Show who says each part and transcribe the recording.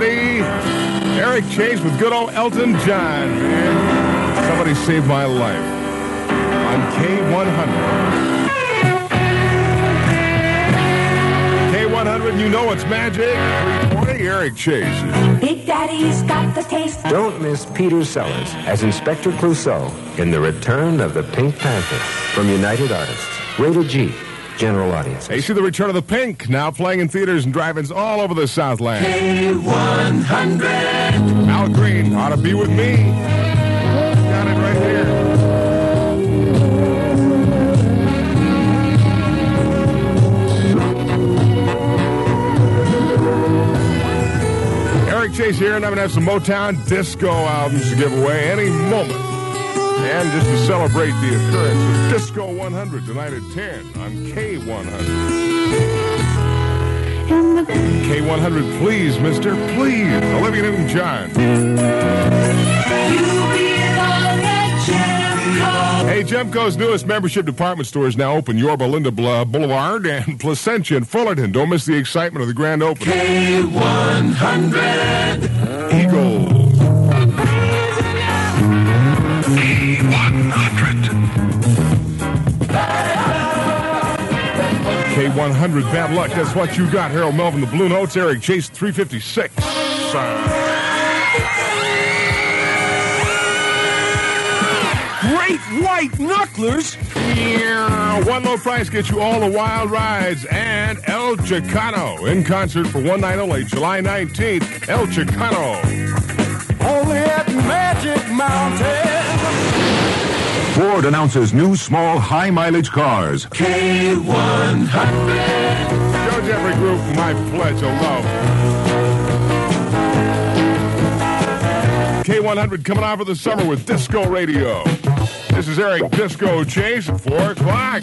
Speaker 1: 6.30. Eric Chase with good old Elton John, man. Somebody saved my life. On K100. K100, you know it's magic. 340, Eric Chase.
Speaker 2: Big Daddy's got the taste.
Speaker 3: Don't miss Peter Sellers as Inspector Clouseau in The Return of the Pink Panther from United Artists. Rated G. General audience.
Speaker 1: Hey, see the return of the Pink now playing in theaters and drive-ins all over the Southland.
Speaker 4: K100.
Speaker 1: Al Green ought to be with me. Got it right here. Eric Chase here, and I'm going to have some Motown disco albums to give away any moment. And just to celebrate the occurrence of Disco 100 tonight at 10 on K100. K100, please, mister, please. Olivia Newton-John. Hey, Gemco's newest membership department store is now open. Yorba Linda Boulevard and Placentia and Fullerton. Don't miss the excitement of the grand opening.
Speaker 4: K100.
Speaker 1: Eagles. K100, bad luck. That's what you got. Harold Melvin, the Blue Notes. Eric Chase, 356.
Speaker 5: Great white knucklers.
Speaker 1: Yeah, One low price gets you all the wild rides and El Chicano in concert for one night only, July 19th. El Chicano.
Speaker 5: Only at Magic Mountain.
Speaker 6: Ford announces new small high mileage cars.
Speaker 4: K100.
Speaker 1: Joe Jeffrey Group, my pledge of love. K100 coming out for the summer with Disco Radio. This is Eric Disco Chase at 4 o'clock.